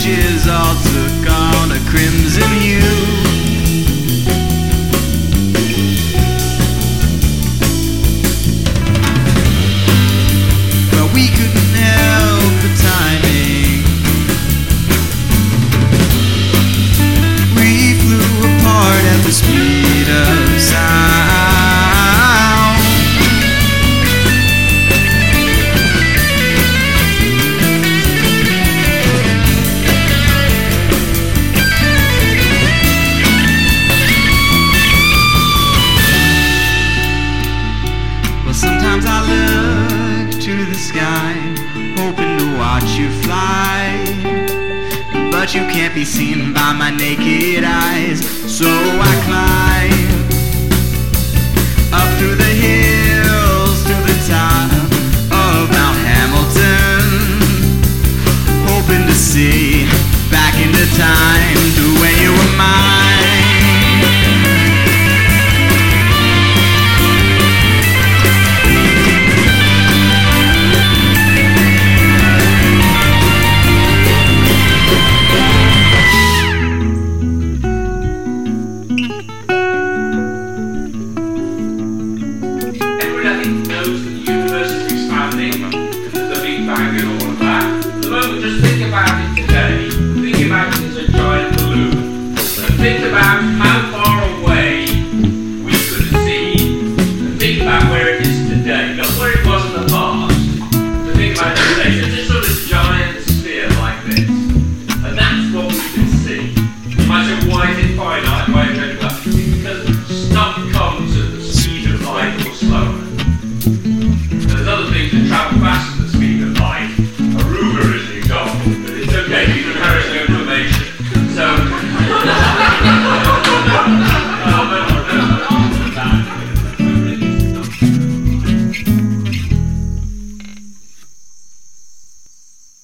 messages all took on a crimson hue. Sometimes I look to the sky, hoping to watch you fly. But you can't be seen by my naked eyes, so I climb about it today. Think about it as a giant balloon. And think about how far away we could see. And think about where it is today. Not where it was in the past, but think about it today. It's a sort of giant sphere like this. And that's what we can see. You might say, why is it finite? Why is it well, Because stuff comes at the speed of light or slower. There's other things that travel faster